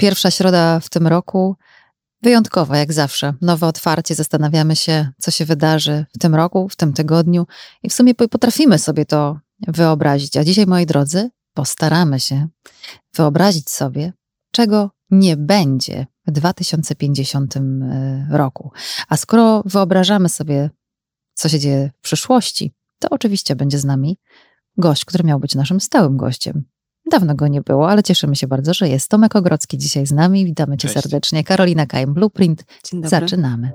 Pierwsza środa w tym roku. Wyjątkowa, jak zawsze. Nowe otwarcie, zastanawiamy się, co się wydarzy w tym roku, w tym tygodniu i w sumie potrafimy sobie to wyobrazić. A dzisiaj, moi drodzy, postaramy się wyobrazić sobie, czego nie będzie w 2050 e, roku. A skoro wyobrażamy sobie, co się dzieje w przyszłości, to oczywiście będzie z nami gość, który miał być naszym stałym gościem. Dawno go nie było, ale cieszymy się bardzo, że jest. Tomek Ogrodzki dzisiaj z nami. Witamy cię Cześć. serdecznie. Karolina Kajem, Blueprint. Zaczynamy.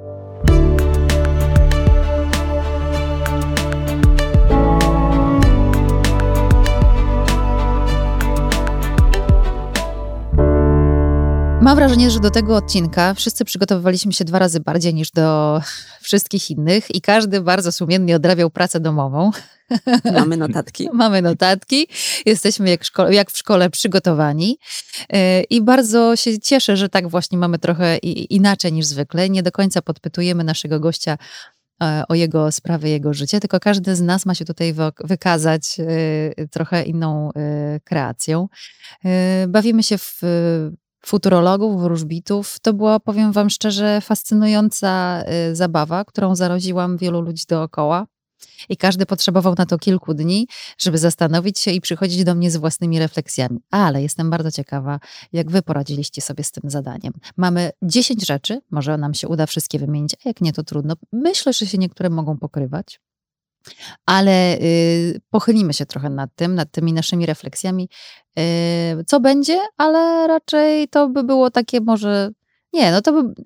Mam wrażenie, że do tego odcinka wszyscy przygotowywaliśmy się dwa razy bardziej niż do wszystkich innych i każdy bardzo sumiennie odrabiał pracę domową. Mamy notatki. Mamy notatki, jesteśmy jak, szko- jak w szkole przygotowani yy, i bardzo się cieszę, że tak właśnie mamy trochę inaczej niż zwykle. Nie do końca podpytujemy naszego gościa e, o jego sprawy, jego życie, tylko każdy z nas ma się tutaj wy- wykazać yy, trochę inną kreacją. Bawimy się w futurologów, wróżbitów. To była, powiem wam szczerze, fascynująca zabawa, którą zaraziłam wielu ludzi dookoła. I każdy potrzebował na to kilku dni, żeby zastanowić się i przychodzić do mnie z własnymi refleksjami. Ale jestem bardzo ciekawa, jak wy poradziliście sobie z tym zadaniem. Mamy 10 rzeczy, może nam się uda wszystkie wymienić, a jak nie, to trudno. Myślę, że się niektóre mogą pokrywać. Ale y, pochylimy się trochę nad tym, nad tymi naszymi refleksjami, y, co będzie, ale raczej to by było takie może. Nie, no to by,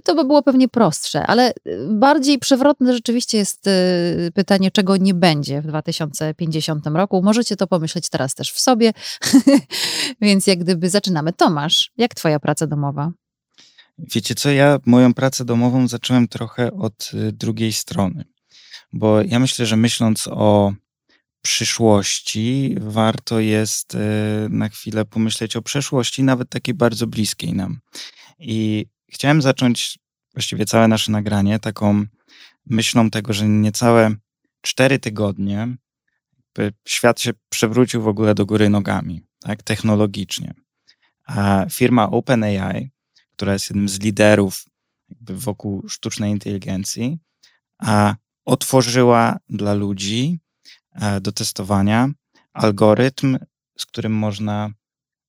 to by było pewnie prostsze, ale y, bardziej przewrotne rzeczywiście jest y, pytanie, czego nie będzie w 2050 roku. Możecie to pomyśleć teraz też w sobie, więc jak gdyby zaczynamy. Tomasz, jak twoja praca domowa? Wiecie co, ja moją pracę domową zacząłem trochę od y, drugiej strony, bo ja myślę, że myśląc o przyszłości, warto jest na chwilę pomyśleć o przeszłości, nawet takiej bardzo bliskiej nam. I chciałem zacząć właściwie całe nasze nagranie taką myślą tego, że niecałe cztery tygodnie świat się przewrócił w ogóle do góry nogami, tak, technologicznie. A firma OpenAI, która jest jednym z liderów wokół sztucznej inteligencji, a otworzyła dla ludzi e, do testowania algorytm, z którym można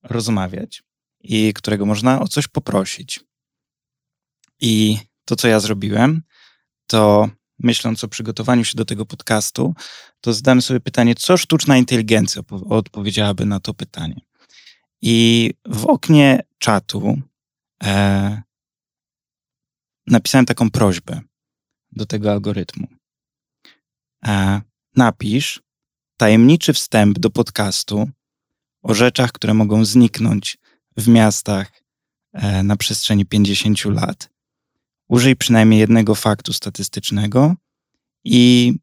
rozmawiać i którego można o coś poprosić. I to, co ja zrobiłem, to myśląc o przygotowaniu się do tego podcastu, to zadałem sobie pytanie, co sztuczna inteligencja odpowiedziałaby na to pytanie. I w oknie czatu e, napisałem taką prośbę do tego algorytmu. E, napisz tajemniczy wstęp do podcastu o rzeczach, które mogą zniknąć w miastach e, na przestrzeni 50 lat. Użyj przynajmniej jednego faktu statystycznego i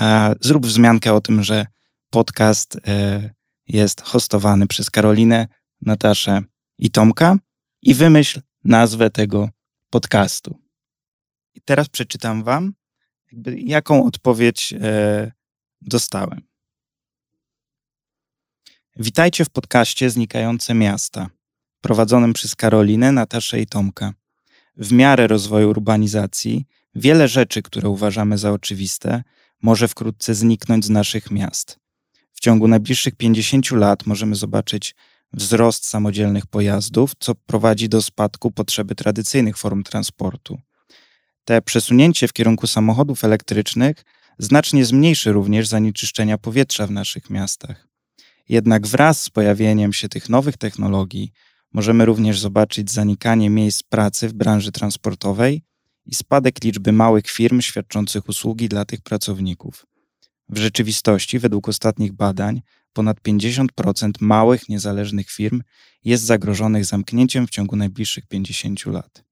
e, zrób wzmiankę o tym, że podcast e, jest hostowany przez Karolinę, Nataszę i Tomka i wymyśl nazwę tego podcastu. I teraz przeczytam wam, jaką odpowiedź dostałem. Witajcie w podcaście Znikające Miasta, prowadzonym przez Karolinę, Nataszę i Tomka. W miarę rozwoju urbanizacji, wiele rzeczy, które uważamy za oczywiste, może wkrótce zniknąć z naszych miast. W ciągu najbliższych 50 lat możemy zobaczyć wzrost samodzielnych pojazdów, co prowadzi do spadku potrzeby tradycyjnych form transportu. Te przesunięcie w kierunku samochodów elektrycznych znacznie zmniejszy również zanieczyszczenia powietrza w naszych miastach. Jednak wraz z pojawieniem się tych nowych technologii możemy również zobaczyć zanikanie miejsc pracy w branży transportowej i spadek liczby małych firm świadczących usługi dla tych pracowników. W rzeczywistości, według ostatnich badań, ponad 50% małych, niezależnych firm jest zagrożonych zamknięciem w ciągu najbliższych 50 lat.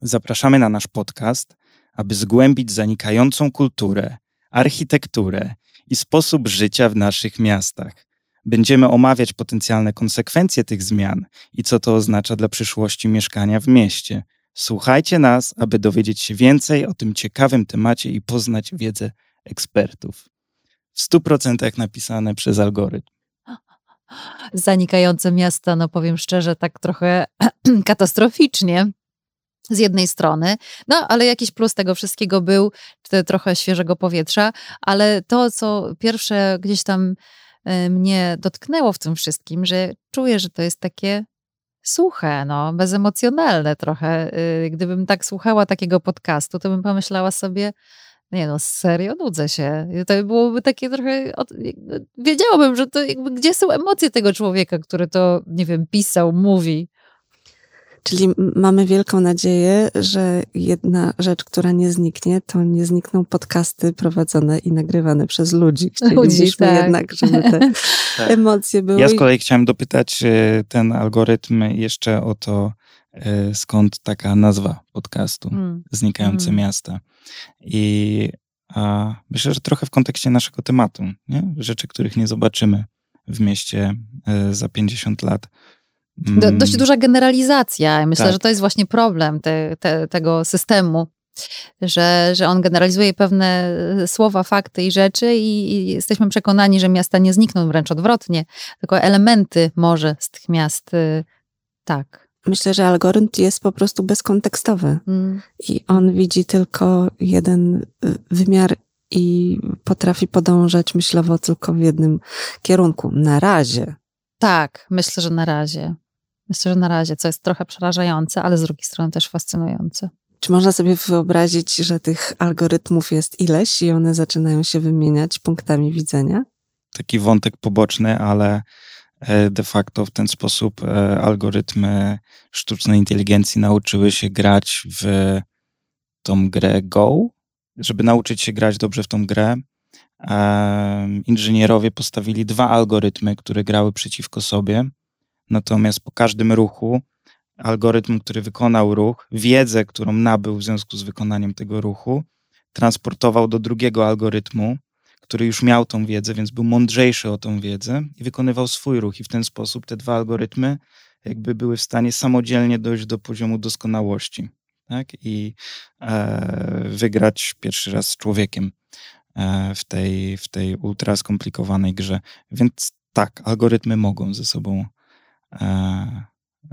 Zapraszamy na nasz podcast, aby zgłębić zanikającą kulturę, architekturę i sposób życia w naszych miastach. Będziemy omawiać potencjalne konsekwencje tych zmian i co to oznacza dla przyszłości mieszkania w mieście. Słuchajcie nas, aby dowiedzieć się więcej o tym ciekawym temacie i poznać wiedzę ekspertów. W 100% napisane przez algorytm. zanikające miasta, no powiem szczerze, tak trochę katastroficznie z jednej strony, no ale jakiś plus tego wszystkiego był, trochę świeżego powietrza, ale to, co pierwsze gdzieś tam mnie dotknęło w tym wszystkim, że czuję, że to jest takie suche, no, bezemocjonalne trochę. Y, gdybym tak słuchała takiego podcastu, to bym pomyślała sobie, nie no, serio, nudzę się. To byłoby takie trochę, wiedziałabym, że to jakby, gdzie są emocje tego człowieka, który to, nie wiem, pisał, mówi. Czyli mamy wielką nadzieję, że jedna rzecz, która nie zniknie, to nie znikną podcasty prowadzone i nagrywane przez ludzi. Chcielibyśmy tak. jednak, żeby te tak. emocje były. Ja z kolei chciałem dopytać e, ten algorytm jeszcze o to, e, skąd taka nazwa podcastu, hmm. Znikające hmm. miasta. I a, myślę, że trochę w kontekście naszego tematu, nie? rzeczy, których nie zobaczymy w mieście e, za 50 lat. Do, dość mm. duża generalizacja. Myślę, tak. że to jest właśnie problem te, te, tego systemu, że, że on generalizuje pewne słowa, fakty i rzeczy i, i, jesteśmy przekonani, że miasta nie znikną, wręcz odwrotnie, tylko elementy może z tych miast y, tak. Myślę, że algorytm jest po prostu bezkontekstowy mm. i on widzi tylko jeden y, wymiar i potrafi podążać myślowo tylko w jednym kierunku. Na razie. Tak, myślę, że na razie. Myślę, że na razie, co jest trochę przerażające, ale z drugiej strony też fascynujące. Czy można sobie wyobrazić, że tych algorytmów jest ileś i one zaczynają się wymieniać punktami widzenia? Taki wątek poboczny, ale e, de facto w ten sposób e, algorytmy sztucznej inteligencji nauczyły się grać w tą grę Go. Żeby nauczyć się grać dobrze w tą grę, inżynierowie postawili dwa algorytmy, które grały przeciwko sobie Natomiast po każdym ruchu algorytm, który wykonał ruch, wiedzę, którą nabył w związku z wykonaniem tego ruchu, transportował do drugiego algorytmu, który już miał tą wiedzę, więc był mądrzejszy o tą wiedzę i wykonywał swój ruch. I w ten sposób te dwa algorytmy jakby były w stanie samodzielnie dojść do poziomu doskonałości tak? i e, wygrać pierwszy raz z człowiekiem e, w, tej, w tej ultra skomplikowanej grze. Więc tak, algorytmy mogą ze sobą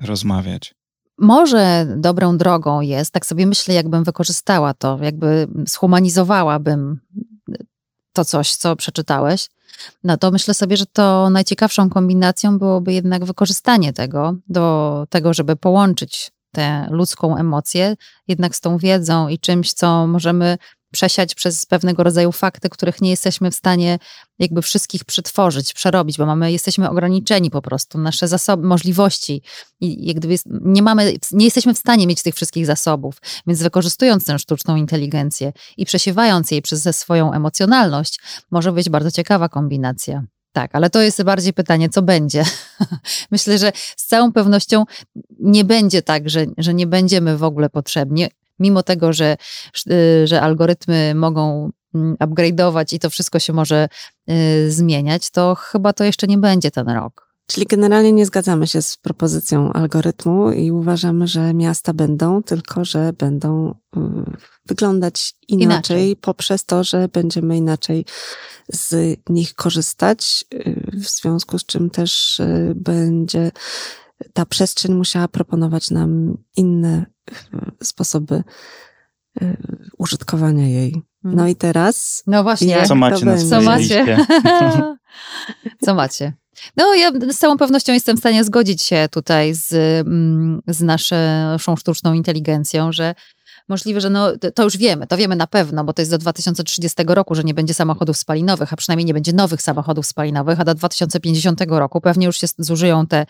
rozmawiać. Może dobrą drogą jest, tak sobie myślę, jakbym wykorzystała to, jakby zhumanizowałabym to coś, co przeczytałeś, no to myślę sobie, że to najciekawszą kombinacją byłoby jednak wykorzystanie tego do tego, żeby połączyć tę ludzką emocję jednak z tą wiedzą i czymś, co możemy przesiać przez pewnego rodzaju fakty, których nie jesteśmy w stanie jakby wszystkich przetworzyć, przerobić, bo mamy, jesteśmy ograniczeni po prostu, nasze zasoby, możliwości i jak gdyby nie mamy, nie jesteśmy w stanie mieć tych wszystkich zasobów, więc wykorzystując tę sztuczną inteligencję i przesiewając jej przez swoją emocjonalność, może być bardzo ciekawa kombinacja. Tak, ale to jest bardziej pytanie, co będzie. Myślę, że z całą pewnością nie będzie tak, że, że nie będziemy w ogóle potrzebni mimo tego, że, y, że algorytmy mogą mm, upgrade'ować i to wszystko się może y, zmieniać, to chyba to jeszcze nie będzie ten rok. Czyli generalnie nie zgadzamy się z propozycją algorytmu i uważamy, że miasta będą, tylko że będą y, wyglądać inaczej, inaczej, poprzez to, że będziemy inaczej z nich korzystać, w związku z czym też będzie ta przestrzeń musiała proponować nam inne sposoby e, użytkowania jej. No mhm. i teraz. No właśnie. Co macie na Co macie? Co macie? No, ja z całą pewnością jestem w stanie zgodzić się tutaj z, mm, z naszą sztuczną inteligencją, że możliwe, że no, to już wiemy, to wiemy na pewno, bo to jest do 2030 roku, że nie będzie samochodów spalinowych, a przynajmniej nie będzie nowych samochodów spalinowych, a do 2050 roku pewnie już się zużyją te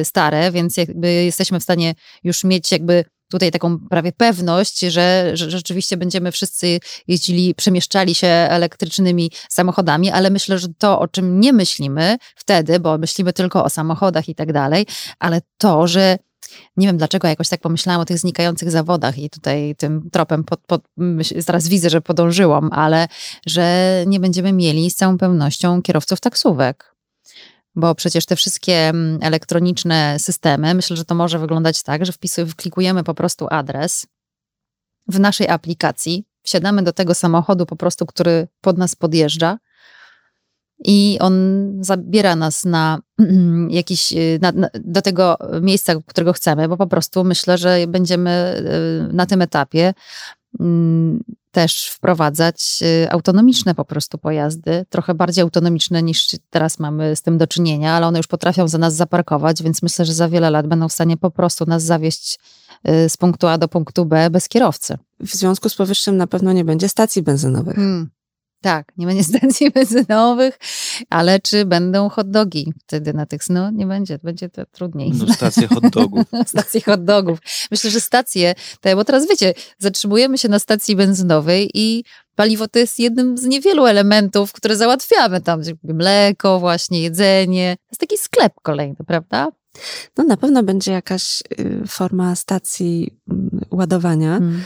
y, stare, więc jakby jesteśmy w stanie już mieć jakby tutaj taką prawie pewność, że, że, rzeczywiście będziemy wszyscy jeździli, przemieszczali się elektrycznymi samochodami, ale myślę, że to, o czym nie myślimy wtedy, bo myślimy tylko o samochodach i tak dalej, ale to, że nie wiem dlaczego jakoś tak pomyślałam o tych znikających zawodach i tutaj tym tropem pod, pod, zaraz widzę, że podążyłam, ale że nie będziemy mieli z całą pewnością kierowców taksówek. Bo przecież te wszystkie mm, elektroniczne systemy, myślę, że to może wyglądać tak, że wpisujemy, wklikujemy po prostu adres w naszej aplikacji, wsiadamy do tego samochodu po prostu, który pod nas podjeżdża i on zabiera nas na jakiś, y, na, na, do tego miejsca, którego chcemy, bo po prostu myślę, że będziemy y, na tym etapie mm, też wprowadzać y, autonomiczne po prostu pojazdy, trochę bardziej autonomiczne niż teraz mamy z tym do czynienia, ale one już potrafią za nas zaparkować, więc myślę, że za wiele lat będą w stanie po prostu nas zawieść z punktu A do punktu B bez kierowcy. W związku z powyższym na pewno nie będzie stacji benzynowych. Hmm. Tak, nie będzie stacji benzynowych, ale czy będą hot dogi wtedy na tych, no nie będzie, będzie to trudniej. No, stacje hot dogów. stacje hot dogów. Myślę, że stacje, te, bo teraz wiecie, zatrzymujemy się na stacji benzynowej i paliwo to jest jednym z niewielu elementów, które załatwiamy tam, mleko właśnie, jedzenie. To jest taki sklep kolejny, prawda? No na pewno będzie jakaś y, forma stacji mm, ładowania hmm.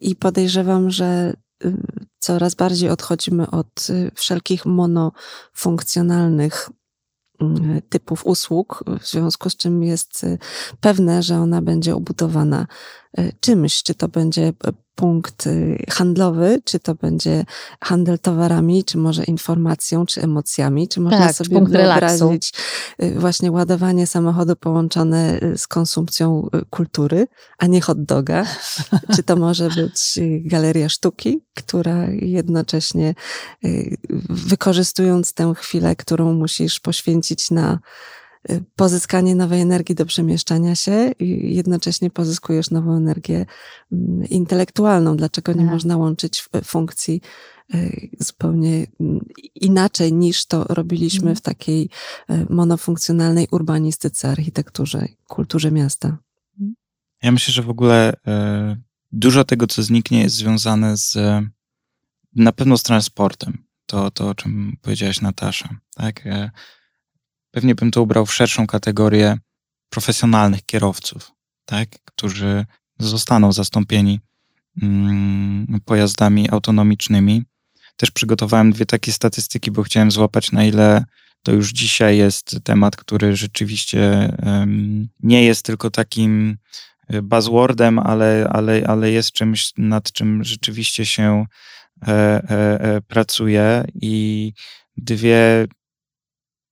i podejrzewam, że y, coraz bardziej odchodzimy od y, wszelkich monofunkcjonalnych mm, typów usług, w związku z czym jest y, pewne, że ona będzie obudowana y, czymś, czy to będzie punkt y, handlowy, czy to będzie handel towarami, czy może informacją, czy emocjami, czy można tak, sobie wyobrazić relaksu. właśnie ładowanie samochodu połączone y, z konsumpcją y, kultury, a nie hot doga. czy to może być galeria sztuki, która jednocześnie wykorzystując tę chwilę, którą musisz poświęcić na pozyskanie nowej energii do przemieszczania się i jednocześnie pozyskujesz nową energię mm, intelektualną. Dlaczego nie tak. można łączyć funkcji y, zupełnie mm, inaczej niż to robiliśmy mhm. w takiej y, monofunkcjonalnej urbanistyce, architekturze, kulturze miasta? Ja myślę, że w ogóle dużo tego, co zniknie, jest związane z na pewno z transportem. To, to o czym powiedziałaś Natasza. Tak? Pewnie bym to ubrał w szerszą kategorię profesjonalnych kierowców, tak, którzy zostaną zastąpieni mm, pojazdami autonomicznymi. Też przygotowałem dwie takie statystyki, bo chciałem złapać, na ile to już dzisiaj jest temat, który rzeczywiście nie jest tylko takim e, buzzwordem, ale, ale, ale jest czymś, nad czym rzeczywiście się e, e pracuje. I dwie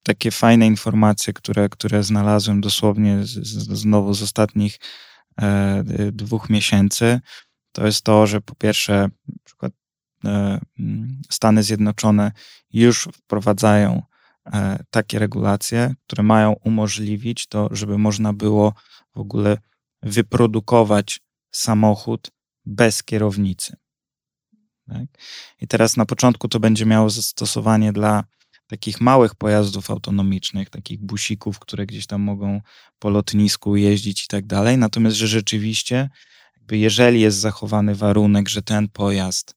takie fajne informacje, które, które znalazłem dosłownie z, z, znowu z ostatnich e, dwóch miesięcy, to jest to, że po pierwsze, na przykład e, Stany Zjednoczone już wprowadzają e, takie regulacje, które mają umożliwić to, żeby można było w ogóle wyprodukować samochód bez kierownicy. Tak? I teraz na początku to będzie miało zastosowanie dla takich małych pojazdów autonomicznych, takich busików, które gdzieś tam mogą po lotnisku jeździć i tak dalej. Natomiast, że rzeczywiście, jakby jeżeli jest zachowany warunek, że ten pojazd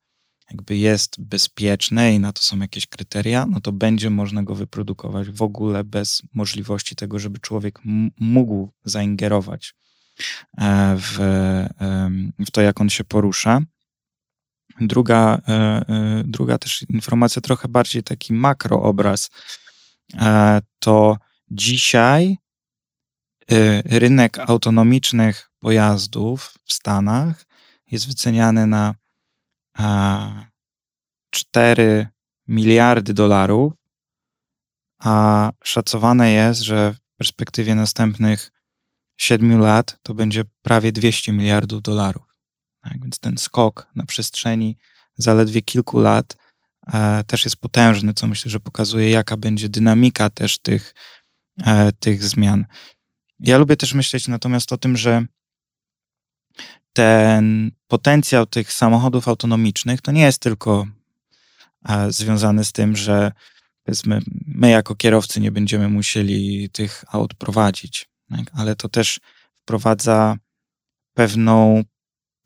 jakby jest bezpieczny i na to są jakieś kryteria, no to będzie można go wyprodukować w ogóle bez możliwości tego, żeby człowiek mógł zaingerować e, w, w to, jak on się porusza. Druga, e, e, druga też informacja, trochę bardziej taki makroobraz, e, to dzisiaj rynek autonomicznych pojazdów w Stanach jest wyceniany na 4 miliardy dolarów, a szacowane jest, że w perspektywie następnych 7 lat to będzie prawie 200 miliardów dolarów. Tak? Więc ten skok na przestrzeni zaledwie kilku lat e, też jest potężny, co myślę, że pokazuje, jaka będzie dynamika też tych, e, tych zmian. Ja lubię też myśleć natomiast o tym, że ten potencjał tych samochodów autonomicznych to nie jest tylko e, związany z tym, że powiedzmy, my jako kierowcy nie będziemy musieli tych aut prowadzić, tak? ale to też wprowadza pewną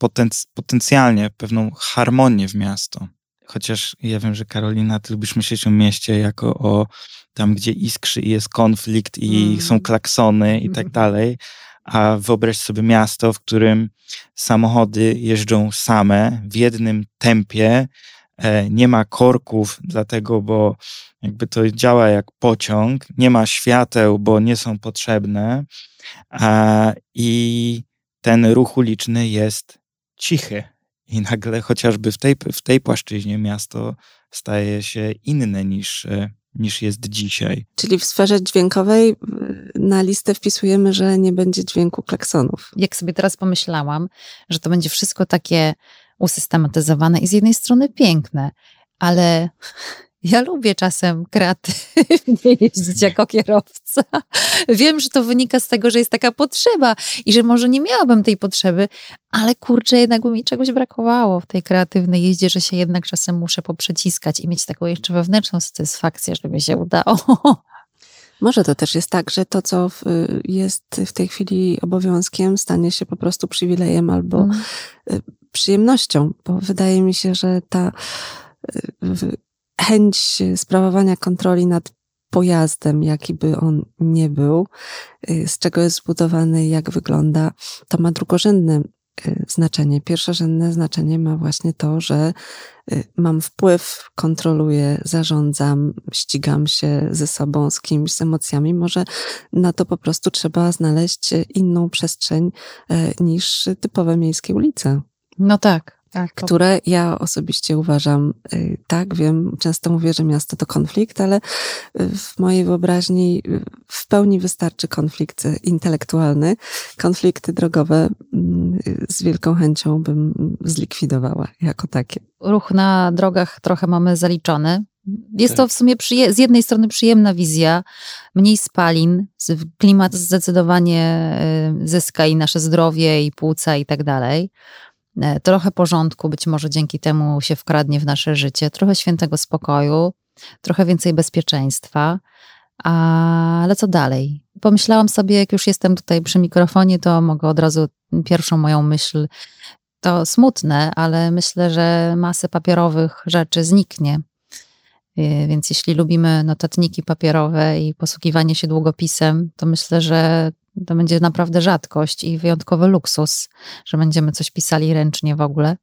potenc potencjalnie pewną harmonię w miasto. Chociaż ja wiem, że Karolina, ty lubisz myśleć o mieście jako o tam, gdzie iskrzy i jest konflikt i mm. są klaksony i tak mm. dalej. A wyobraź sobie miasto, w którym samochody jeżdżą same w jednym tempie, e, nie ma korków, dlatego, bo jakby to działa jak pociąg, nie ma świateł, bo nie są potrzebne i ten ruch uliczny jest cichy. I nagle chociażby w tej, w tej płaszczyźnie miasto staje się inne niż, e, niż jest dzisiaj. Czyli w sferze dźwiękowej na listę wpisujemy, że nie będzie dźwięku klaksonów. Jak sobie teraz pomyślałam, że to będzie wszystko takie usystematyzowane i z jednej strony piękne, ale ja lubię czasem kreatywnie jeździć jako kierowca. Wiem, że to wynika z tego, że jest taka potrzeba i że może nie miałabym tej potrzeby, ale kurczę, jednak by mi czegoś brakowało w tej kreatywnej jeździe, że się jednak czasem muszę poprzeciskać i mieć taką jeszcze wewnętrzną satysfakcję, żeby mi się udało. Może to też jest tak, że to, co jest w tej chwili obowiązkiem, stanie się po prostu przywilejem albo mm. przyjemnością, bo wydaje mi się, że ta y, chęć sprawowania kontroli nad pojazdem, jaki by on nie był, y, z czego jest zbudowany, jak wygląda, to ma drugorzędne y, znaczenie. Pierwszorzędne znaczenie ma właśnie to, że y, mam wpływ, kontroluję, zarządzam, ścigam się ze sobą, z kimś, z emocjami. Może na to po prostu trzeba znaleźć inną przestrzeń niż typowe miejskie ulice. No tak, tak, które ja osobiście uważam, y, tak, wiem, często mówię, że miasto to konflikt, ale y, w mojej wyobraźni y, w pełni wystarczy konflikt intelektualny. Konflikty drogowe mm, z wielką chęcią bym zlikwidowała jako takie. Ruch na drogach trochę mamy zaliczony. Jest to tak. w sumie z jednej strony przyjemna wizja, mniej spalin, klimat zdecydowanie zyska i nasze zdrowie, i płuca, i tak dalej. E, trochę porządku być może dzięki temu się wkradnie w nasze życie, trochę świętego spokoju, trochę więcej bezpieczeństwa. Ale co dalej? Pomyślałam sobie, jak już jestem tutaj przy mikrofonie, to mogę od razu pierwszą moją myśl. To smutne, ale myślę, że masę papierowych rzeczy zniknie. E, więc jeśli lubimy notatniki papierowe i posługiwanie się długopisem, to myślę, że to będzie naprawdę rzadkość i wyjątkowy luksus, że będziemy coś pisali ręcznie w ogóle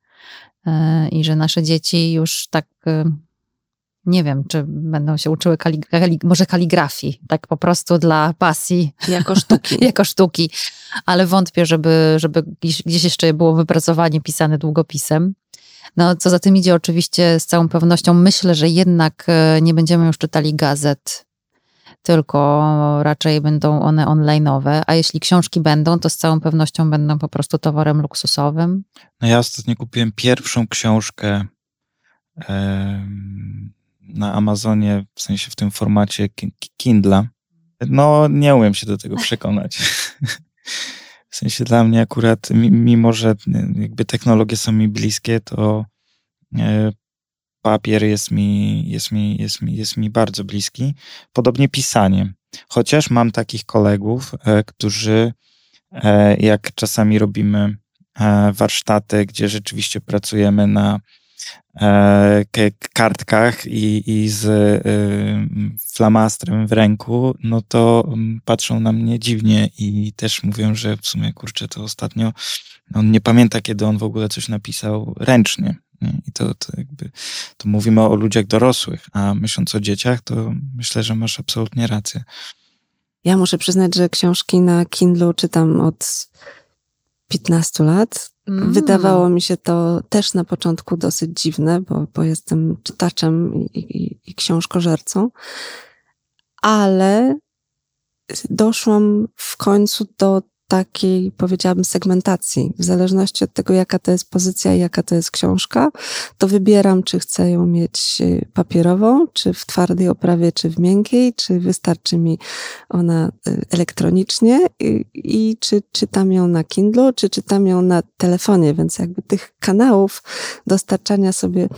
e, i że nasze dzieci już tak e, nie wiem, czy będą się uczyły kali, może kaligrafii, tak po prostu dla pasji. Jako sztuki. jako sztuki, ale wątpię, żeby, żeby gdzieś, gdzieś jeszcze było wypracowanie pisane długopisem. No, co za tym idzie, oczywiście z całą pewnością myślę, że jednak e, nie będziemy już czytali gazet tylko raczej będą one online'owe, a jeśli książki będą, to z całą pewnością będą po prostu towarem luksusowym. No ja ostatnio kupiłem pierwszą książkę na Amazonie, w sensie w tym formacie Kindle. No nie umiem się do tego przekonać. w sensie dla mnie akurat, mimo że jakby technologie są mi bliskie, to e, papier jest mi, jest mi, jest mi, jest mi bardzo bliski. Podobnie pisanie. Chociaż mam takich kolegów, e, którzy, e, jak czasami robimy e, warsztaty, gdzie rzeczywiście pracujemy na kartkach i, i z flamastrem w ręku, no to mm, patrzą na mnie dziwnie i też mówią, że w sumie kurczę, to ostatnio on nie pamięta, kiedy on w ogóle coś napisał ręcznie. I to, to jakby, to mówimy o ludziach dorosłych, a myśląc o dzieciach, to myślę, że masz absolutnie rację. Ja muszę przyznać, że książki na Kindle czytam od 15 lat. Mm. Wydawało mi się to też na początku dosyć dziwne, bo, bo jestem czytaczem i, i, i książkożercą, ale doszłam w końcu do takiej, powiedziałabym, segmentacji. W zależności od tego, jaka to jest pozycja i jaka to jest książka, to wybieram, czy chcę ją mieć y, papierową, czy w twardej oprawie, czy w miękkiej, czy wystarczy mi ona y, elektronicznie i, i czy czytam ją na Kindle, czy czytam ją na telefonie, więc jakby tych kanałów dostarczania sobie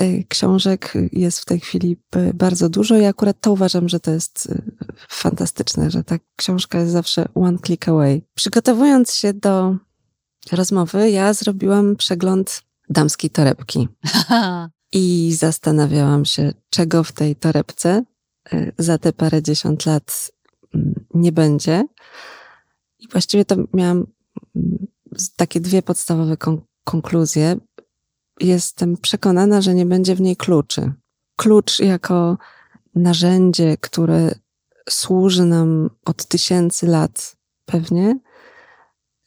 Y, książek jest w tej chwili bardzo dużo i akurat to uważam, że to jest y, fantastyczne, że ta książka jest zawsze one click away. Przygotowując się do rozmowy, ja zrobiłam przegląd damskiej torebki. I zastanawiałam się, czego w tej torebce y, za te parę dziesiąt lat mm, nie będzie. I właściwie to miałam mm, takie dwie podstawowe konkluzje jestem przekonana, że nie będzie w niej kluczy. Klucz jako narzędzie, które służy nam od tysięcy lat pewnie,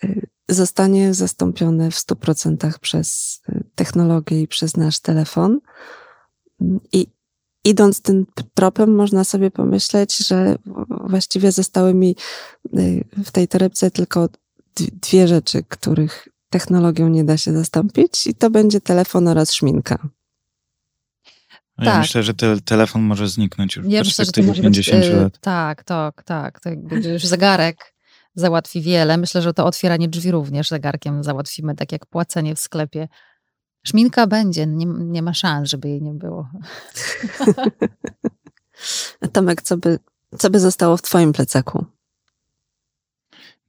y, zostanie zastąpione w 100% przez y, technologię i przez nasz telefon. I idąc tym tropem, można sobie pomyśleć, że właściwie zostały mi y, w tej torebce tylko dwie rzeczy, których technologią nie da się zastąpić, i to będzie telefon oraz szminka. Ja tak. myślę, że te, telefon może zniknąć już w ja perspektywie myślę, 50 być, lat. Tak, tak, tak. To już zegarek załatwi wiele. Myślę, że to otwieranie drzwi również zegarkiem załatwimy, tak jak płacenie w sklepie. Szminka będzie, nie, nie ma szans, żeby jej nie było. A Tomek, co by, co by zostało w twoim plecaku?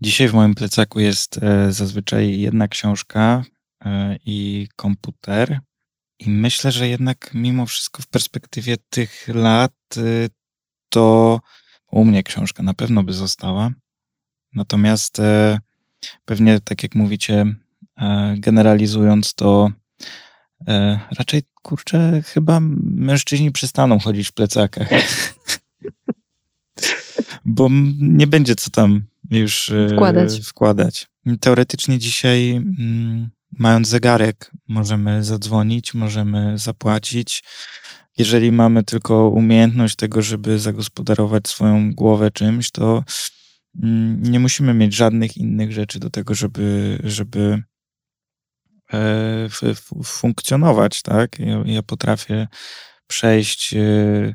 Dzisiaj w moim plecaku jest e, zazwyczaj jedna książka e, i komputer. I myślę, że jednak mimo wszystko w perspektywie tych lat e, to u mnie książka na pewno by została. Natomiast pewnie, tak jak mówicie, generalizując, to raczej kurczę, chyba mężczyźni przestaną chodzić w plecakach. Bo nie będzie co tam już e, wkładać. wkładać. Teoretycznie dzisiaj, mm, mając zegarek, możemy zadzwonić, możemy zapłacić. Jeżeli mamy tylko umiejętność tego, żeby zagospodarować swoją głowę czymś, to mm, nie musimy mieć żadnych innych rzeczy do tego, żeby, żeby e, funkcjonować, tak? Ja, ja potrafię przejść e,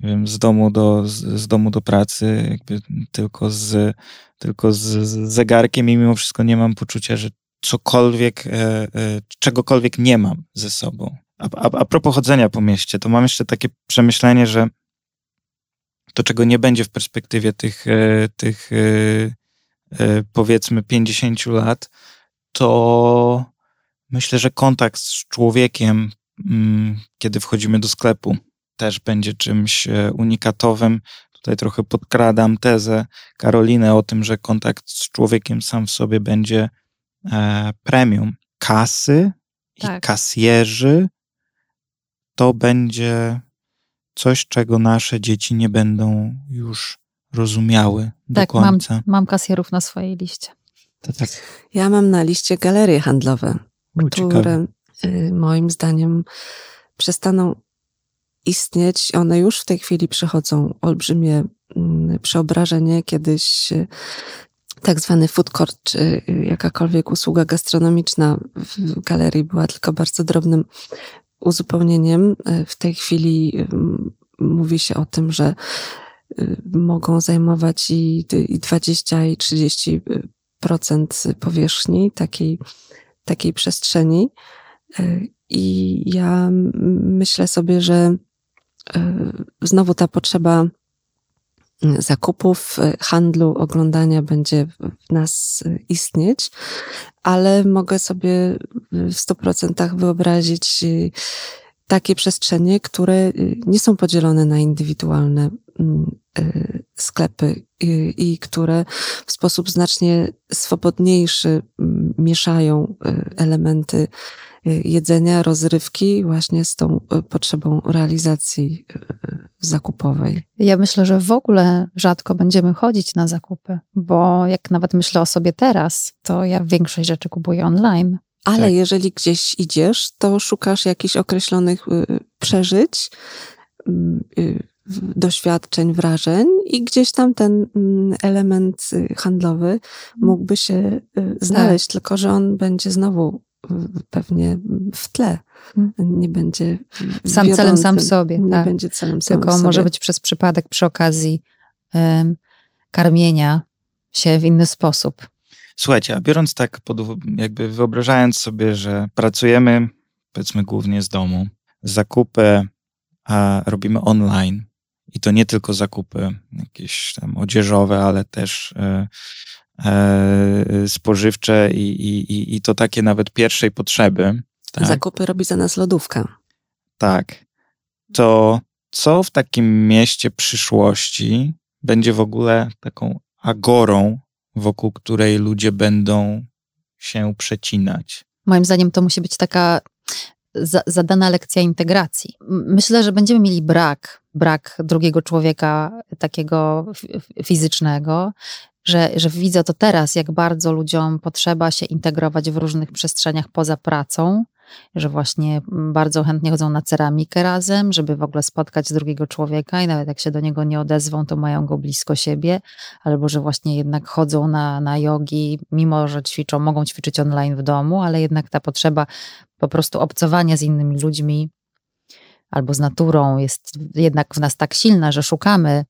wiem, z domu do, z, z, domu do pracy, jakby tylko z, tylko z, z zegarkiem i mimo wszystko nie mam poczucia, że cokolwiek, e, e, czegokolwiek nie mam ze sobą. A, a, a propos chodzenia po mieście, to mam jeszcze takie przemyślenie, że to, czego nie będzie w perspektywie tych, e, tych powiedzmy 50 lat, to myślę, że kontakt z człowiekiem, mm, kiedy wchodzimy do sklepu, też będzie czymś unikatowym. Tutaj trochę podkradam tezę Karoliny o tym, że kontakt z człowiekiem sam w sobie będzie e, premium. Kasy tak. i kasjerzy to będzie coś, czego nasze dzieci nie będą już rozumiały do tak, końca. Mam, mam kasjerów na swojej liście. Tak. Ja mam na liście galerie handlowe, U, które y, moim zdaniem przestaną istnieć. One już w tej chwili przechodzą olbrzymie mm, przeobrażenie. Kiedyś y, tak zwany food court, czy y, jakakolwiek usługa gastronomiczna w galerii była tylko bardzo drobnym uzupełnieniem. Y, w tej chwili mówi się o tym, że mogą zajmować i, i 20 i 30 procent powierzchni takiej, takiej przestrzeni. I ja myślę sobie, że E, znowu ta potrzeba mm, zakupów, e, handlu, oglądania będzie w nas istnieć, ale mogę sobie w stu procentach wyobrazić takie przestrzenie, które nie są podzielone na indywidualne mm, sklepy i które w sposób znacznie swobodniejszy mm, mieszają elementy Y, jedzenia, rozrywki właśnie z tą y, potrzebą realizacji y, zakupowej. Ja myślę, że w ogóle rzadko będziemy chodzić na zakupy, bo jak nawet myślę o sobie teraz, to ja większość rzeczy kupuję online. Ale tak. jeżeli gdzieś idziesz, to szukasz jakichś określonych przeżyć, mm, doświadczeń, wrażeń i gdzieś tam ten mm, element handlowy mógłby się znaleźć, tak. tylko że on będzie znowu pewnie w tle. Hmm. Nie będzie. Sam celem sam sobie. Nie tak. będzie celem sam Tylko może być przez przypadek przy okazji um, karmienia się w inny sposób. Słuchajcie, a biorąc tak, pod, jakby wyobrażając sobie, że pracujemy powiedzmy głównie z domu, zakupy a robimy online i to nie tylko zakupy jakieś tam odzieżowe, ale też e, spożywcze i, i, i to takie nawet pierwszej potrzeby. Tak? Zakupy robi za nas lodówka. Tak. To co w takim mieście przyszłości będzie w ogóle taką agorą, wokół której ludzie będą się przecinać? Moim zdaniem to musi być taka zadana lekcja integracji. Myślę, że będziemy mieli brak, brak drugiego człowieka takiego fizycznego że, że widzę to teraz, jak bardzo ludziom potrzeba się integrować w różnych przestrzeniach poza pracą, że właśnie bardzo chętnie chodzą na ceramikę razem, żeby w ogóle spotkać drugiego człowieka i nawet jak się do niego nie odezwą, to mają go blisko siebie, albo że właśnie jednak chodzą na, na jogi, mimo że ćwiczą, mogą ćwiczyć online w domu, ale jednak ta potrzeba po prostu obcowania z innymi ludźmi albo z naturą jest jednak w nas tak silna, że szukamy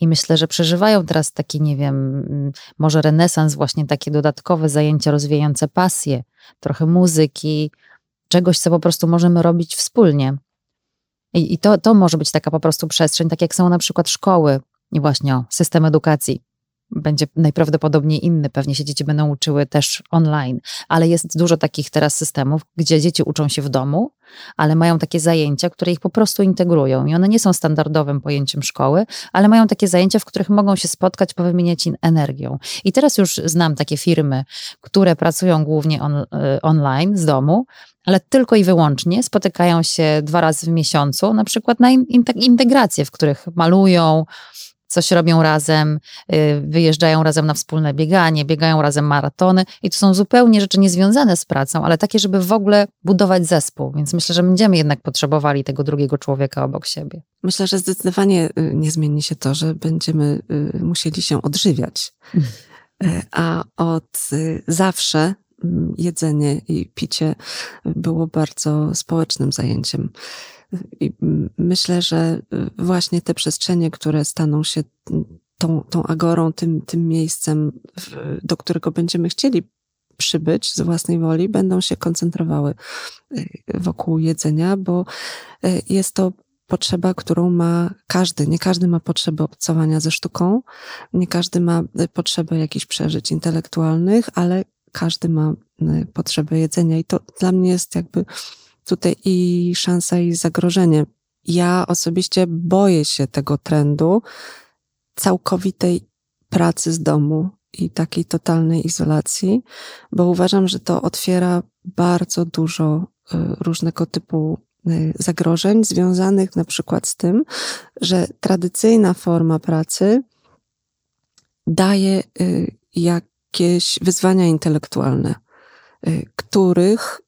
i myślę, że przeżywają teraz taki, nie wiem, może renesans, właśnie takie dodatkowe zajęcia rozwijające pasję, trochę muzyki, czegoś, co po prostu możemy robić wspólnie. I, i to, to może być taka po prostu przestrzeń, tak jak są na przykład szkoły i właśnie o, system edukacji będzie najprawdopodobniej inny. Pewnie się dzieci będą uczyły też online, ale jest dużo takich teraz systemów, gdzie dzieci uczą się w domu, ale mają takie zajęcia, które ich po prostu integrują i one nie są standardowym pojęciem szkoły, ale mają takie zajęcia, w których mogą się spotkać, powymieniać energią. I teraz już znam takie firmy, które pracują głównie on, y, online z domu, ale tylko i wyłącznie spotykają się dwa razy w miesiącu, na przykład na integracje, w których malują, coś robią razem, y, wyjeżdżają razem na wspólne bieganie, biegają razem maratony i to są zupełnie rzeczy niezwiązane z pracą, ale takie, żeby w ogóle budować zespół. Więc myślę, że będziemy jednak potrzebowali tego drugiego człowieka obok siebie. Myślę, że zdecydowanie y, nie zmieni się to, że będziemy y, musieli się odżywiać. A od zawsze mm, jedzenie i picie było bardzo społecznym zajęciem. I myślę, że y, właśnie te przestrzenie, które staną się tą, tą agorą, tym, tym miejscem, do którego będziemy chcieli przybyć z własnej woli, będą się koncentrowały y, wokół jedzenia, bo y, jest to potrzeba, którą ma każdy. Nie każdy ma potrzebę obcowania ze sztuką, nie każdy ma potrzebę jakichś przeżyć intelektualnych, ale każdy ma potrzebę jedzenia. I to dla mnie jest jakby tutaj i szansa, i zagrożenie. Ja osobiście boję się tego trendu całkowitej pracy z domu i takiej totalnej izolacji, bo uważam, że to otwiera bardzo dużo y, różnego typu y, zagrożeń związanych na przykład z tym, że tradycyjna forma pracy daje y, jakieś wyzwania intelektualne, których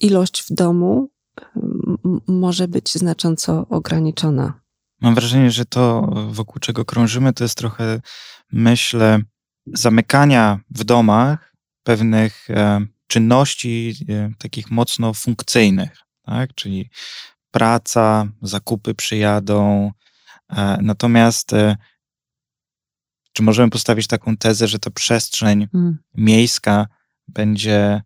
ilość w domu może być znacząco ograniczona. Mam wrażenie, że to, wokół czego krążymy, to jest trochę, myślę, zamykania w domach pewnych e, czynności e, takich mocno funkcyjnych, tak? czyli praca, zakupy przyjadą. E, natomiast czy możemy postawić taką tezę, że ta przestrzeń mm. miejska będzie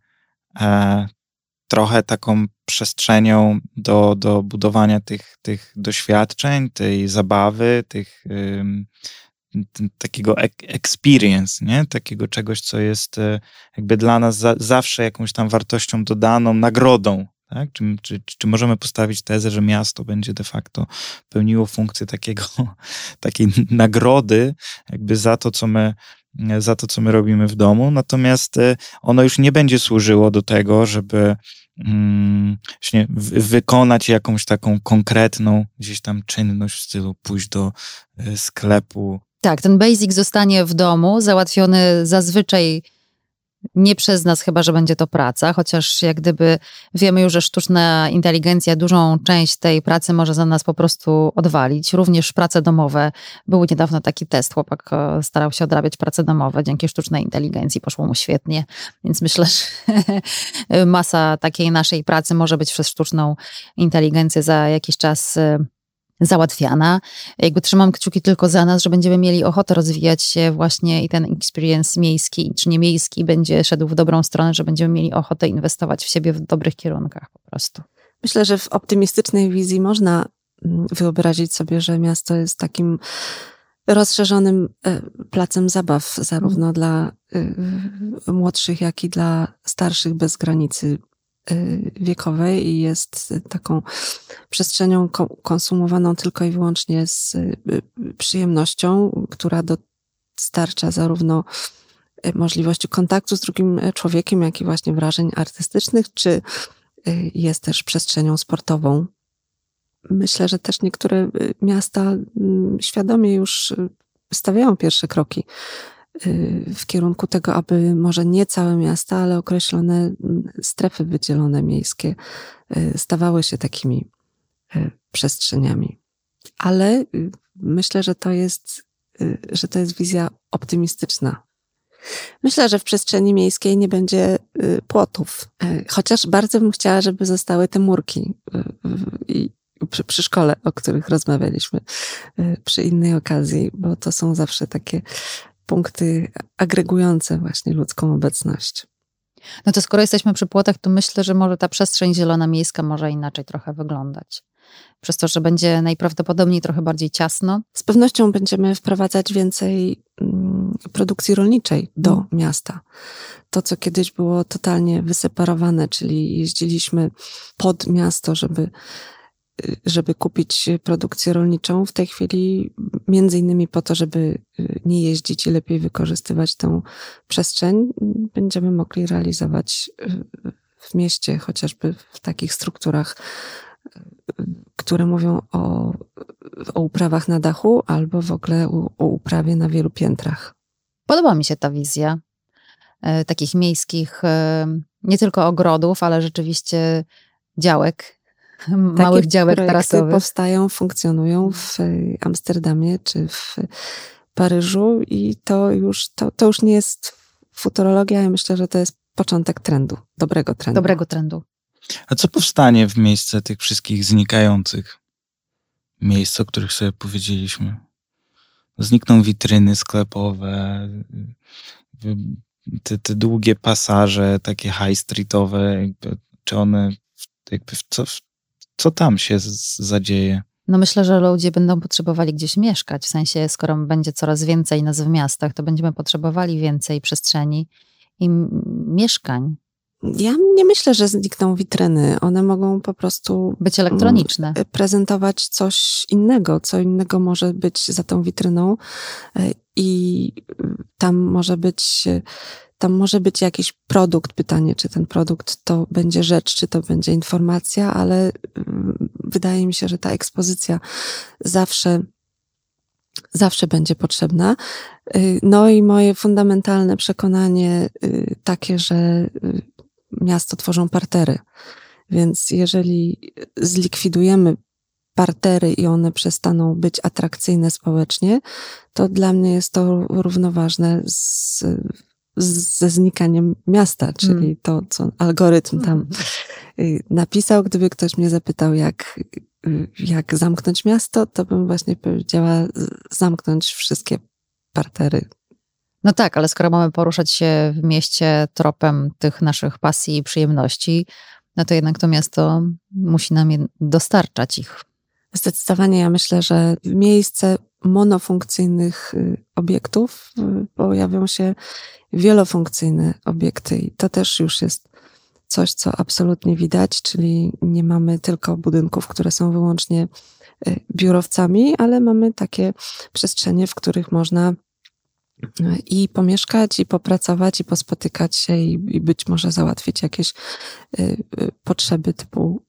trochę taką przestrzenią do, do budowania tych, tych doświadczeń, tej zabawy, tych, takiego experience, nie? takiego czegoś, co jest e, jakby dla nas za, zawsze jakąś tam wartością dodaną, nagrodą. Tak? Czy, czy, czy możemy postawić tezę, że miasto będzie de facto pełniło funkcję takiego, takiej nagrody, jakby za to, co my za to, co my robimy w domu, natomiast e, ono już nie będzie służyło do tego, żeby mm, właśnie wykonać jakąś taką konkretną gdzieś tam czynność w stylu pójść do e, sklepu. Tak, ten basic zostanie w domu, załatwiony zazwyczaj nie przez nas chyba, że będzie to praca, chociaż jak gdyby wiemy już, że sztuczna inteligencja dużą część tej pracy może za nas po prostu odwalić. Również prace domowe. Był niedawno taki test, chłopak e, starał się odrabiać prace domowe dzięki sztucznej inteligencji, poszło mu świetnie, więc myślę, że masa takiej naszej pracy może być przez sztuczną inteligencję za jakiś czas e, załatwiana. Jakby trzymam kciuki tylko za nas, że będziemy mieli ochotę rozwijać się właśnie i ten experience miejski czy niemiejski będzie szedł w dobrą stronę, że będziemy mieli ochotę inwestować w siebie w dobrych kierunkach po prostu. Myślę, że w optymistycznej wizji można mm, wyobrazić sobie, że miasto jest takim rozszerzonym e, placem zabaw, zarówno mm. dla e, młodszych, jak i dla starszych bez granicy Y, wiekowej i jest taką przestrzenią konsumowaną tylko i wyłącznie z y, przyjemnością, która dostarcza zarówno y, możliwości kontaktu z drugim człowiekiem, jak i właśnie wrażeń artystycznych, czy jest też przestrzenią sportową. Myślę, że też niektóre miasta mm, świadomie już stawiają pierwsze kroki y, w kierunku tego, aby może nie całe miasta, ale określone mm, strefy wydzielone miejskie y, stawały się takimi przestrzeniami. Ale myślę, że to jest, że to jest wizja optymistyczna. Myślę, że w przestrzeni miejskiej nie będzie płotów. Chociaż bardzo bym chciała, żeby zostały te murki. Przy, przy szkole, o których rozmawialiśmy y, przy innej okazji, bo to są zawsze takie punkty agregujące właśnie ludzką obecność. No to skoro jesteśmy przy płotach, to myślę, że może ta przestrzeń zielona miejska może inaczej trochę wyglądać. Przez to, że będzie najprawdopodobniej trochę bardziej ciasno. Z pewnością będziemy wprowadzać więcej mm, produkcji rolniczej do mm. miasta. To, co kiedyś było totalnie wyseparowane, czyli jeździliśmy pod miasto, żeby żeby kupić produkcję rolniczą w tej chwili, między innymi po to, żeby y, nie jeździć i lepiej wykorzystywać tę przestrzeń, będziemy mogli realizować y, w mieście, chociażby w takich strukturach, y, które mówią o, o uprawach na dachu albo w ogóle o, o uprawie na wielu piętrach. Podoba mi się ta wizja takich miejskich, nie tylko ogrodów, ale rzeczywiście działek małych Takie działek tarasowych. powstają, funkcjonują w Amsterdamie czy w Paryżu i to już, to, to już nie jest futurologia, ja myślę, że to jest początek trendu, dobrego trendu. Dobrego trendu. A co powstanie w miejsce tych wszystkich znikających miejsc, o których sobie powiedzieliśmy? Znikną witryny sklepowe, te, te długie pasaże, takie high streetowe, czy one jakby w co, co tam się zadzieje? No myślę, że ludzie będą potrzebowali gdzieś mieszkać. W sensie, skoro będzie coraz więcej nas w miastach, to będziemy potrzebowali więcej przestrzeni i mieszkań. Ja nie myślę, że znikną witryny. One mogą po prostu być elektroniczne. Prezentować coś innego, co innego może być za tą witryną e, i tam może być tam może być jakiś produkt, pytanie, czy ten produkt to będzie rzecz, czy to będzie informacja, ale mm, wydaje mi się, że ta ekspozycja zawsze, zawsze będzie potrzebna. Y, no i moje fundamentalne przekonanie y, takie, że y, miasto tworzą partery. Więc jeżeli zlikwidujemy partery i one przestaną być atrakcyjne społecznie, to dla mnie jest to równoważne z ze znikaniem miasta, czyli mm. to, co algorytm tam mm. napisał. Gdyby ktoś mnie zapytał, jak, y, jak zamknąć miasto, to bym właśnie powiedziała zamknąć wszystkie partery. No tak, ale skoro mamy poruszać się w mieście tropem tych naszych pasji i przyjemności, no to jednak to miasto musi nam dostarczać ich. Zdecydowanie ja myślę, że miejsce monofunkcyjnych y, obiektów y, pojawią się wielofunkcyjne obiekty i to też już jest coś, co absolutnie widać, czyli nie mamy tylko budynków, które są wyłącznie y, biurowcami, ale mamy takie przestrzenie, w których można i pomieszkać, i popracować, i pospotykać się, i, i być może załatwić jakieś potrzeby typu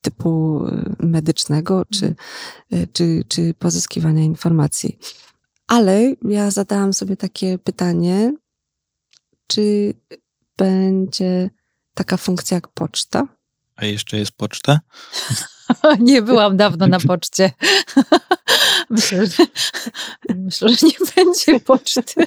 typu y, medycznego czy, mhm. y, czy, czy pozyskiwania informacji. Ale ja zadałam sobie takie pytanie, czy będzie taka funkcja jak poczta? A jeszcze jest poczta? nie byłam dawno na poczcie. myślę, że, myślę, że nie będzie poczty.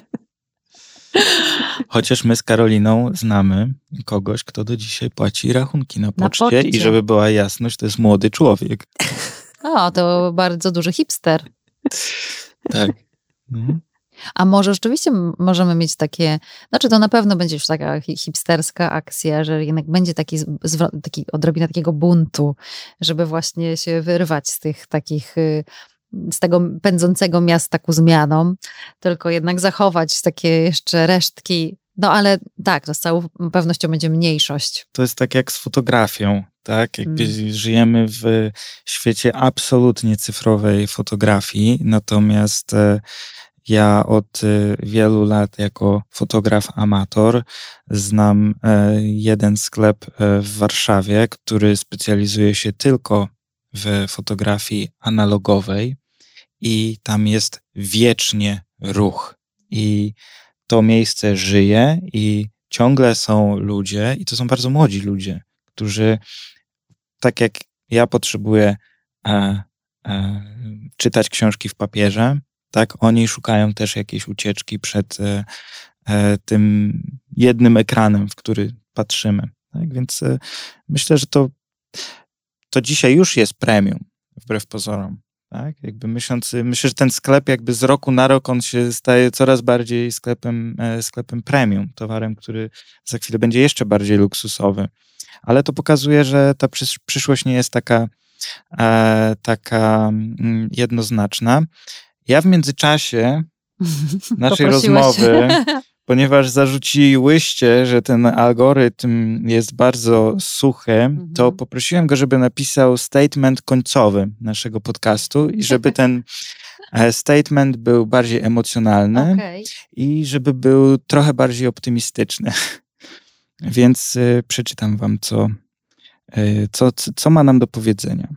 Chociaż my z Karoliną znamy kogoś, kto do dzisiaj płaci rachunki na poczcie, na poczcie. i żeby była jasność, to jest młody człowiek. O, to bardzo duży hipster. Tak. Mhm. A może rzeczywiście możemy mieć takie, znaczy to na pewno będzie już taka hipsterska akcja, że jednak będzie taki, taki odrobina takiego buntu, żeby właśnie się wyrwać z tych takich y, z tego pędzącego miasta ku zmianom, tylko jednak zachować takie jeszcze resztki. No ale tak, to z całą pewnością będzie mniejszość. To jest tak jak z fotografią, tak? Hmm. żyjemy w świecie absolutnie cyfrowej fotografii, natomiast e, ja od e, wielu lat jako fotograf amator znam e, jeden sklep w Warszawie, który specjalizuje się tylko w fotografii analogowej i tam jest wiecznie ruch. I to miejsce żyje i ciągle są ludzie, i to są bardzo młodzi ludzie, którzy, tak jak ja potrzebuję e, e, czytać książki w papierze, tak, oni szukają też jakiejś ucieczki przed e, e tym jednym ekranem, w który patrzymy. Tak? Więc e, myślę, że to, to dzisiaj już jest premium, wbrew pozorom. Tak? Jakby myśląc, myślę, że ten sklep jakby z roku na rok on się staje coraz bardziej sklepem, e, sklepem premium, towarem, który za chwilę będzie jeszcze bardziej luksusowy. Ale to pokazuje, że ta przyszłość nie jest taka, e, taka mm, jednoznaczna. Ja w międzyczasie naszej rozmowy ponieważ zarzuciłyście, że ten algorytm jest bardzo suchy, mhm. to poprosiłem go, żeby napisał statement końcowy naszego podcastu i żeby ten e, statement był bardziej emocjonalny okay. i żeby był trochę bardziej optymistyczny. Więc y, przeczytam wam, co, y, co, co ma nam do powiedzenia.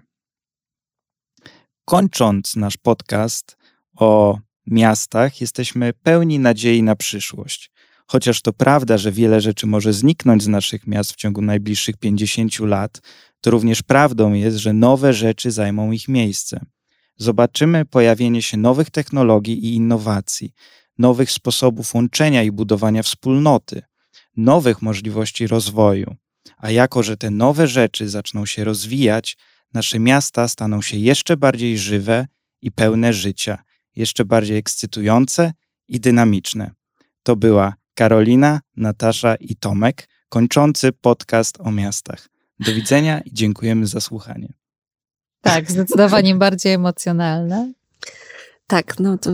Kończąc nasz podcast o miastach jesteśmy pełni nadziei na przyszłość. Chociaż to prawda, że wiele rzeczy może zniknąć z naszych miast w ciągu najbliższych 50 lat, to również prawdą jest, że nowe rzeczy zajmą ich miejsce. Zobaczymy pojawienie się nowych technologii i innowacji, nowych sposobów łączenia i budowania wspólnoty, nowych możliwości rozwoju. A jako, że te nowe rzeczy zaczną się rozwijać, nasze miasta staną się jeszcze bardziej żywe i pełne życia jeszcze bardziej ekscytujące i dynamiczne. To była Karolina, Natasza i Tomek, kończący podcast o miastach. Do widzenia i dziękujemy za słuchanie. Tak, zdecydowanie bardziej emocjonalne. Tak, no to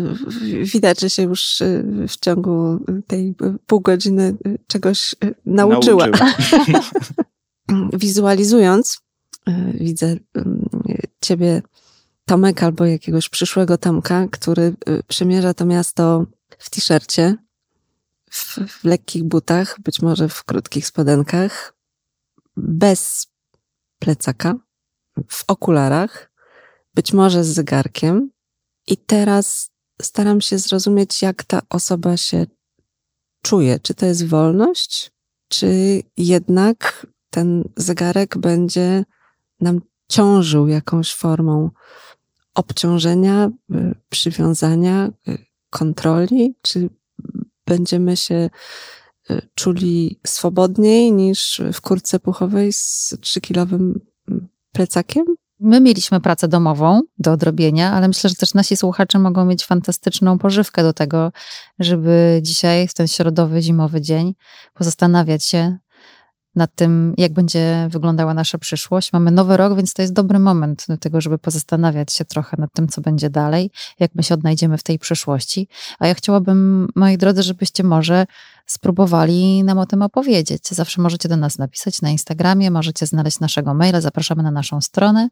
widać, że się już y, w ciągu tej pół godziny y, czegoś y, nauczyła. nauczyła. Wizualizując, widzę ciebie Tomek albo jakiegoś przyszłego Tomka, który y, przemierza to miasto w t-shircie, w, w lekkich butach, być może w krótkich spodenkach, bez plecaka, w okularach, być może z zegarkiem. I teraz staram się zrozumieć, jak ta osoba się czuje. Czy to jest wolność, czy jednak ten zegarek będzie nam ciążył jakąś formą obciążenia, y, przywiązania, y, kontroli? Czy będziemy się y, czuli swobodniej niż w kurce puchowej z trzykilowym mm, plecakiem? My mieliśmy pracę domową do odrobienia, ale myślę, że też nasi słuchacze mogą mieć fantastyczną pożywkę do tego, żeby dzisiaj, w ten środowy, zimowy dzień, pozastanawiać się, nad tym, jak będzie wyglądała nasza przyszłość. Mamy nowy rok, więc to jest dobry moment do tego, żeby pozastanawiać się trochę nad tym, co będzie dalej, jak my się odnajdziemy w tej przyszłości. A ja chciałabym, moi drodzy, żebyście może spróbowali nam o tym opowiedzieć. Zawsze możecie do nas napisać na Instagramie, możecie znaleźć naszego maila, zapraszamy na naszą stronę.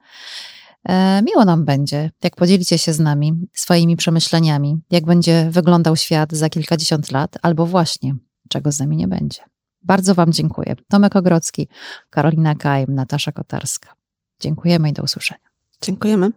E, miło nam będzie, jak podzielicie się z nami swoimi przemyśleniami, jak będzie wyglądał świat za kilkadziesiąt lat, albo właśnie czego z nami nie będzie. Bardzo Wam dziękuję. Tomek Ogrodzki, Karolina Kajm, Natasza Kotarska. Dziękujemy i do usłyszenia. Dziękujemy.